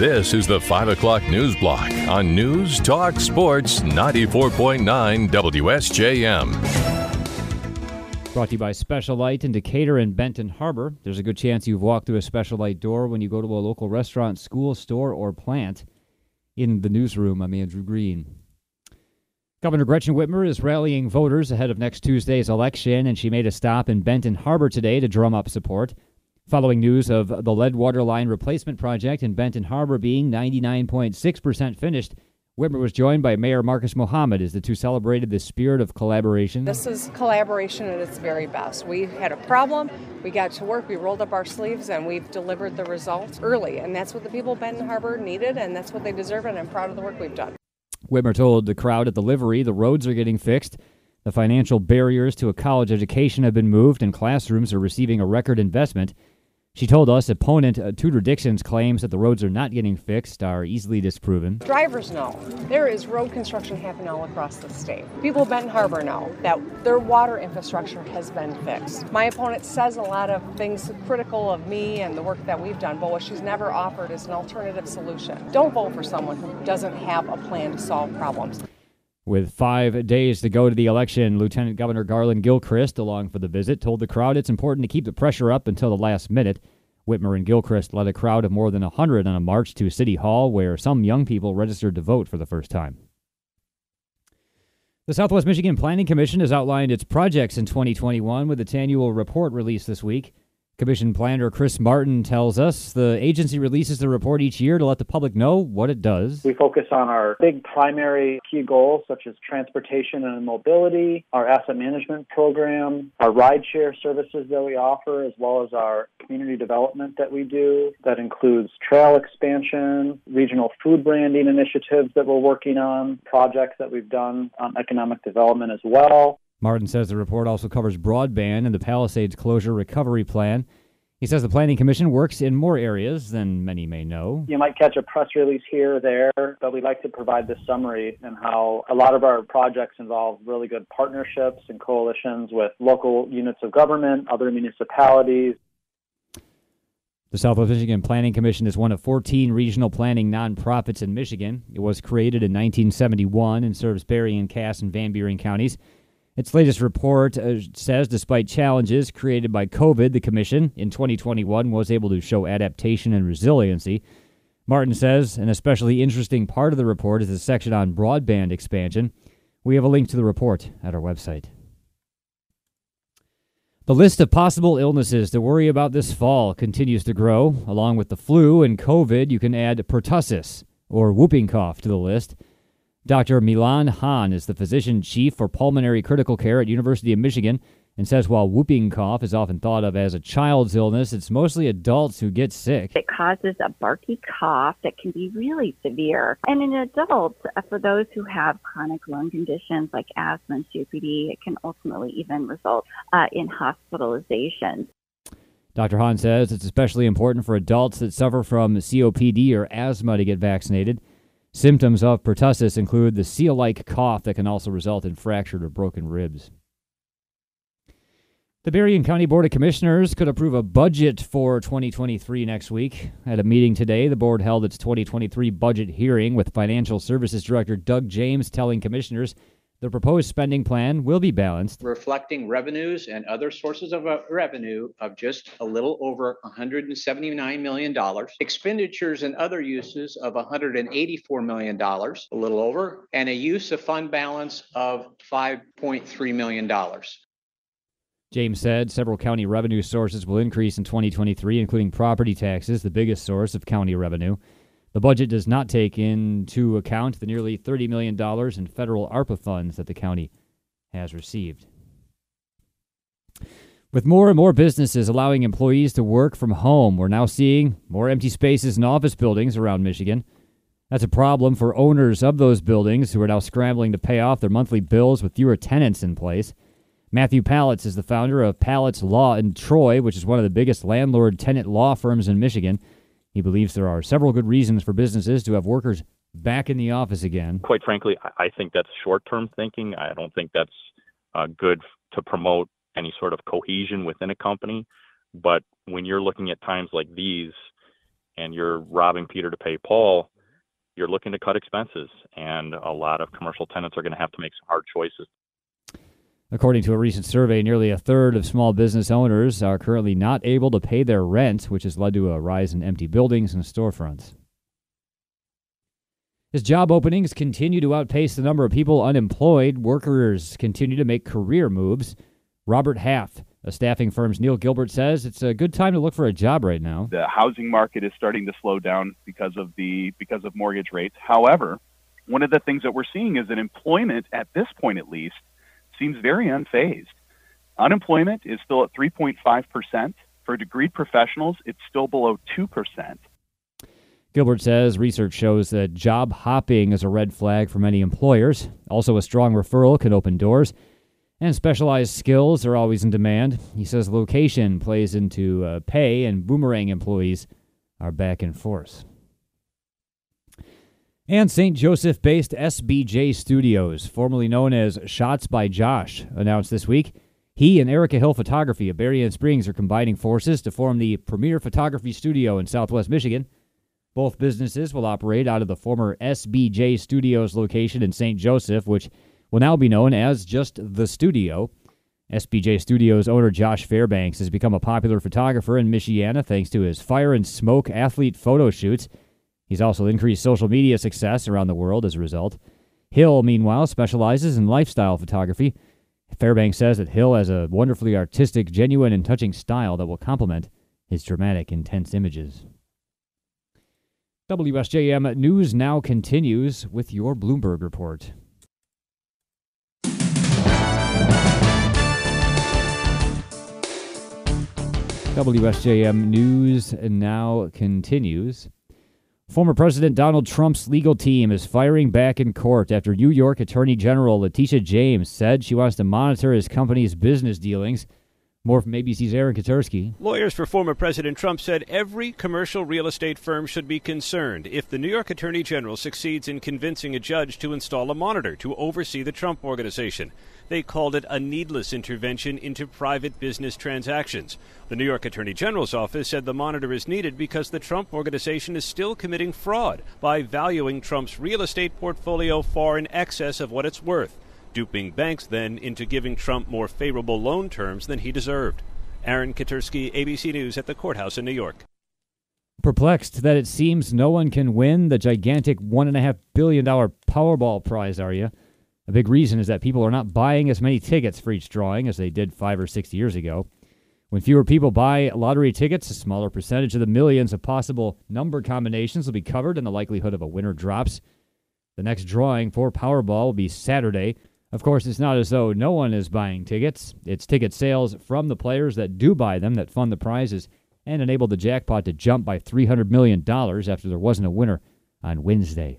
This is the 5 o'clock news block on News Talk Sports 94.9 WSJM. Brought to you by Special-Lite in Decatur and Benton Harbor. There's a good chance you've walked through a Special-Lite door when you go to a local restaurant, school, store, or plant. In the newsroom, I'm Andrew Green. Governor Gretchen Whitmer is rallying voters ahead of next Tuesday's election, and she made a stop in Benton Harbor today to drum up support. Following news of the lead water line replacement project in Benton Harbor being 99.6% finished, Whitmer was joined by Mayor Marcus Muhammad as the two celebrated the spirit of collaboration. This is collaboration at its very best. We had a problem, we got to work, we rolled up our sleeves, and we've delivered the results early. And that's what the people of Benton Harbor needed, and that's what they deserve, and I'm proud of the work we've done. Whitmer told the crowd at the livery the roads are getting fixed, the financial barriers to a college education have been moved, and classrooms are receiving a record investment. She told us opponent uh, Tudor Dixon's claims that the roads are not getting fixed are easily disproven. Drivers know there is road construction happening all across the state. People of Benton Harbor know that their water infrastructure has been fixed. My opponent says a lot of things critical of me and the work that we've done, but what she's never offered is an alternative solution. Don't vote for someone who doesn't have a plan to solve problems. With five days to go to the election, Lieutenant Governor Garland Gilchrist, along for the visit, told the crowd it's important to keep the pressure up until the last minute. Whitmer and Gilchrist led a crowd of more than 100 on a march to City Hall, where some young people registered to vote for the first time. The Southwest Michigan Planning Commission has outlined its projects in 2021 with its annual report released this week. Commission planner Chris Martin tells us the agency releases the report each year to let the public know what it does. We focus on our big primary key goals such as transportation and mobility, our asset management program, our rideshare services that we offer, as well as our community development that we do. That includes trail expansion, regional food branding initiatives that we're working on, projects that we've done on economic development as well. Martin says the report also covers broadband and the Palisades closure recovery plan. He says the Planning Commission works in more areas than many may know. You might catch a press release here or there, but we like to provide this summary and how a lot of our projects involve really good partnerships and coalitions with local units of government, other municipalities. The Southwest Michigan Planning Commission is one of 14 regional planning nonprofits in Michigan. It was created in 1971 and serves Berrien, Cass, and Van Buren counties. Its latest report uh, says despite challenges created by COVID, the Commission in 2021 was able to show adaptation and resiliency. Martin says an especially interesting part of the report is the section on broadband expansion. We have a link to the report at our website. The list of possible illnesses to worry about this fall continues to grow. Along with the flu and COVID, you can add pertussis, or whooping cough, to the list. Dr. MeiLan Han is the physician chief for pulmonary critical care at University of Michigan and says while whooping cough is often thought of as a child's illness, it's mostly adults who get sick. It causes a barky cough that can be really severe. And in adults, uh, for those who have chronic lung conditions like asthma and COPD, it can ultimately even result uh, in hospitalization. Dr. Han says it's especially important for adults that suffer from COPD or asthma to get vaccinated. Symptoms of pertussis include the seal like cough that can also result in fractured or broken ribs. The Berrien County Board of Commissioners could approve a budget for 2023 next week. At a meeting today, the board held its 2023 budget hearing with Financial Services Director Doug James telling commissioners the proposed spending plan will be balanced. reflecting revenues and other sources of uh, revenue of just a little over $179 million. Expenditures and other uses of $184 million, a little over, and a use of fund balance of $5.3 million. James said several county revenue sources will increase in 2023, including property taxes, the biggest source of county revenue. The budget does not take into account the nearly $30 million in federal ARPA funds that the county has received. With more and more businesses allowing employees to work from home, we're now seeing more empty spaces in office buildings around Michigan. That's a problem for owners of those buildings who are now scrambling to pay off their monthly bills with fewer tenants in place. Matthew Pallitz is the founder of Pallitz Law in Troy, which is one of the biggest landlord tenant law firms in Michigan. He believes there are several good reasons for businesses to have workers back in the office again. Quite frankly, I think that's short term thinking. I don't think that's uh, good to promote any sort of cohesion within a company. But when you're looking at times like these and you're robbing Peter to pay Paul, you're looking to cut expenses, and a lot of commercial tenants are going to have to make some hard choices. According to a recent survey, nearly a third of small business owners are currently not able to pay their rent, which has led to a rise in empty buildings and storefronts. As job openings continue to outpace the number of people unemployed, workers continue to make career moves. Robert Half, a staffing firm's Neil Gilbert says it's a good time to look for a job right now. The housing market is starting to slow down because of the because of mortgage rates. However, one of the things that we're seeing is that employment at this point at least seems very unfazed. Unemployment is still at 3.5%. For degreed professionals, it's still below 2%. Gilbert says research shows that job hopping is a red flag for many employers. Also, a strong referral can open doors. And specialized skills are always in demand. He says location plays into uh, pay, and boomerang employees are back in force. And St. Joseph based SBJ Studios, formerly known as Shots by Josh, announced this week he and Erica Hill Photography of Berrien Springs are combining forces to form the premier photography studio in southwest Michigan. Both businesses will operate out of the former SBJ Studios location in St. Joseph, which will now be known as just The Studio. SBJ Studios owner Josh Fairbanks has become a popular photographer in Michiana thanks to his fire and smoke athlete photo shoots. He's also increased social media success around the world as a result. Hill, meanwhile, specializes in lifestyle photography. Fairbanks says that Hill has a wonderfully artistic, genuine, and touching style that will complement his dramatic, intense images. WSJM News now continues with your Bloomberg report. WSJM News now continues. Former President Donald Trump's legal team is firing back in court after New York Attorney General Letitia James said she wants to monitor his company's business dealings more from ABC's Aaron Katersky. Lawyers for former President Trump said every commercial real estate firm should be concerned if the New York Attorney General succeeds in convincing a judge to install a monitor to oversee the Trump Organization. They called it a needless intervention into private business transactions. The New York Attorney General's office said the monitor is needed because the Trump Organization is still committing fraud by valuing Trump's real estate portfolio far in excess of what it's worth duping banks then into giving Trump more favorable loan terms than he deserved. Aaron Katersky, ABC News at the courthouse in New York. Perplexed that it seems no one can win the gigantic $1.5 billion Powerball prize, are you? A big reason is that people are not buying as many tickets for each drawing as they did five or six years ago. When fewer people buy lottery tickets, a smaller percentage of the millions of possible number combinations will be covered and the likelihood of a winner drops. The next drawing for Powerball will be Saturday, of course, it's not as though no one is buying tickets. It's ticket sales from the players that do buy them that fund the prizes and enable the jackpot to jump by $300 million after there wasn't a winner on Wednesday.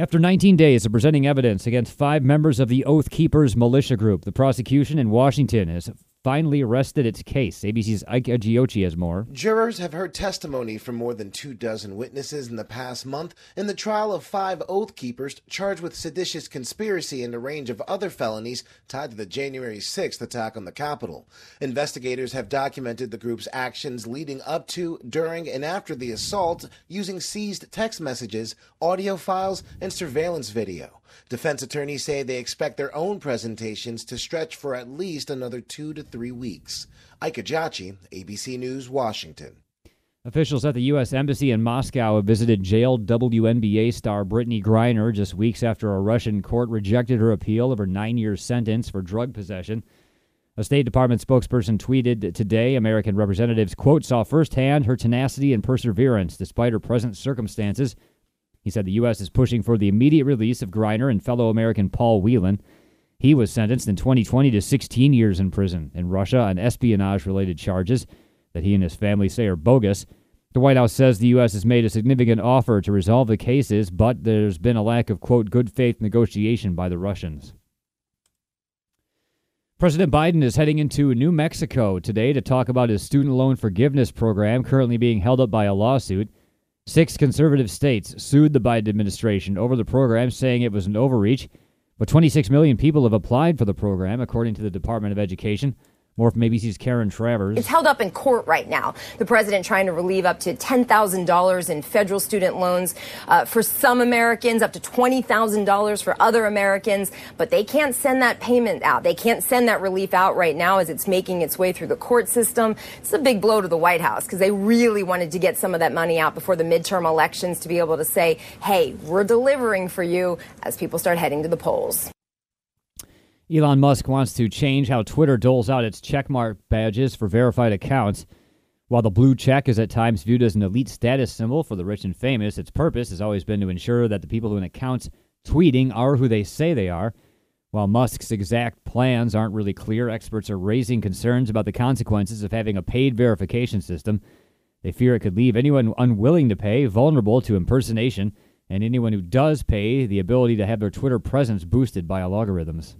After 19 days of presenting evidence against five members of the Oath Keepers militia group, the prosecution in Washington has finally arrested its case. ABC's Ike Ejiochi has more. Jurors have heard testimony from more than two dozen witnesses in the past month in the trial of five Oath Keepers charged with seditious conspiracy and a range of other felonies tied to the January 6th attack on the Capitol. Investigators have documented the group's actions leading up to, during, and after the assault using seized text messages, audio files, and surveillance video. Defense attorneys say they expect their own presentations to stretch for at least another two to three weeks. Ike Ejiochi, ABC News, Washington. Officials at the U.S. Embassy in Moscow have visited jailed WNBA star Brittney Griner just weeks after a Russian court rejected her appeal of her nine year sentence for drug possession. A State Department spokesperson tweeted today American representatives, quote, saw firsthand her tenacity and perseverance despite her present circumstances he said the U.S. is pushing for the immediate release of Griner and fellow American Paul Whelan. He was sentenced in 2020 to 16 years in prison in Russia on espionage related charges that he and his family say are bogus. The White House says the U.S. has made a significant offer to resolve the cases, but there's been a lack of, quote, good faith negotiation by the Russians. President Biden is heading into New Mexico today to talk about his student loan forgiveness program currently being held up by a lawsuit. Six conservative states sued the Biden administration over the program, saying it was an overreach. But 26 million people have applied for the program, according to the Department of Education. More from ABC's Karen Travers. It's held up in court right now. The president trying to relieve up to $10,000 in federal student loans uh, for some Americans, up to $20,000 for other Americans. But they can't send that payment out. They can't send that relief out right now as it's making its way through the court system. It's a big blow to the White House because they really wanted to get some of that money out before the midterm elections to be able to say, hey, we're delivering for you as people start heading to the polls. Elon Musk wants to change how Twitter doles out its checkmark badges for verified accounts. While the blue check is at times viewed as an elite status symbol for the rich and famous, its purpose has always been to ensure that the people who in accounts tweeting are who they say they are. While Musk's exact plans aren't really clear, experts are raising concerns about the consequences of having a paid verification system. They fear it could leave anyone unwilling to pay vulnerable to impersonation, and anyone who does pay the ability to have their Twitter presence boosted by algorithms.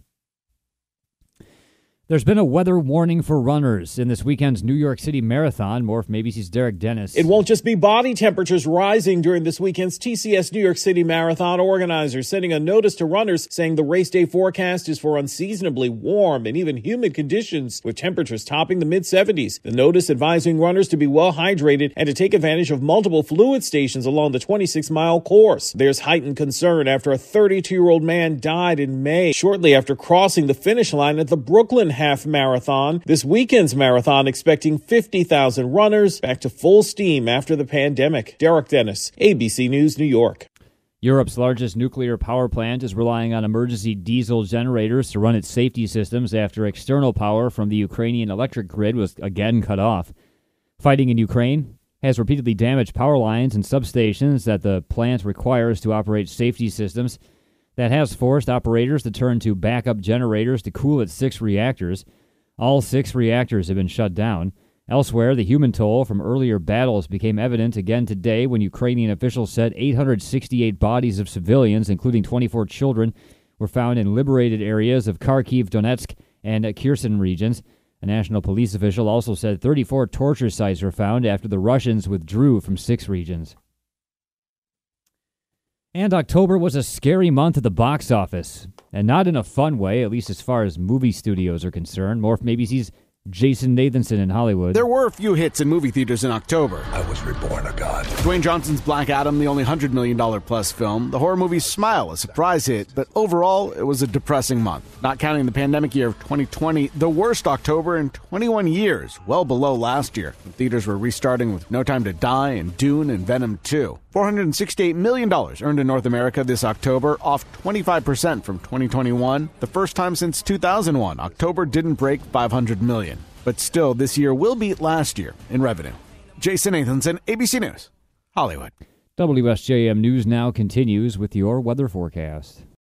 There's been a weather warning for runners in this weekend's New York City Marathon. More from ABC's Derek Dennis. It won't just be body temperatures rising during this weekend's TCS New York City Marathon. Organizers sending a notice to runners saying the race day forecast is for unseasonably warm and even humid conditions with temperatures topping the mid 70s. The notice advising runners to be well hydrated and to take advantage of multiple fluid stations along the 26 mile course. There's heightened concern after a 32 year old man died in May shortly after crossing the finish line at the Brooklyn half marathon. This weekend's marathon expecting 50,000 runners back to full steam after the pandemic. Derek Dennis, ABC News, New York. Europe's largest nuclear power plant is relying on emergency diesel generators to run its safety systems after external power from the Ukrainian electric grid was again cut off. Fighting in Ukraine has repeatedly damaged power lines and substations that the plant requires to operate safety systems that has forced operators to turn to backup generators to cool its six reactors. All six reactors have been shut down. Elsewhere, the human toll from earlier battles became evident again today when Ukrainian officials said 868 bodies of civilians, including 24 children, were found in liberated areas of Kharkiv, Donetsk, and Kherson regions. A national police official also said 34 torture sites were found after the Russians withdrew from six regions. And October was a scary month at the box office. And not in a fun way, at least as far as movie studios are concerned. More from ABC's Jason Nathanson in Hollywood. There were a few hits in movie theaters in October. I was reborn a god. Dwayne Johnson's Black Adam, the only $100 million plus film. The horror movie Smile, a surprise hit, but overall, it was a depressing month. Not counting the pandemic year of 2020, the worst October in 21 years, well below last year. The theaters were restarting with No Time to Die and Dune and Venom 2. $468 million earned in North America this October, off 25% from 2021. The first time since 2001, October didn't break 500 million. But still, this year will beat last year in revenue. Jason Nathanson, ABC News, Hollywood. WSJM News now continues with your weather forecast.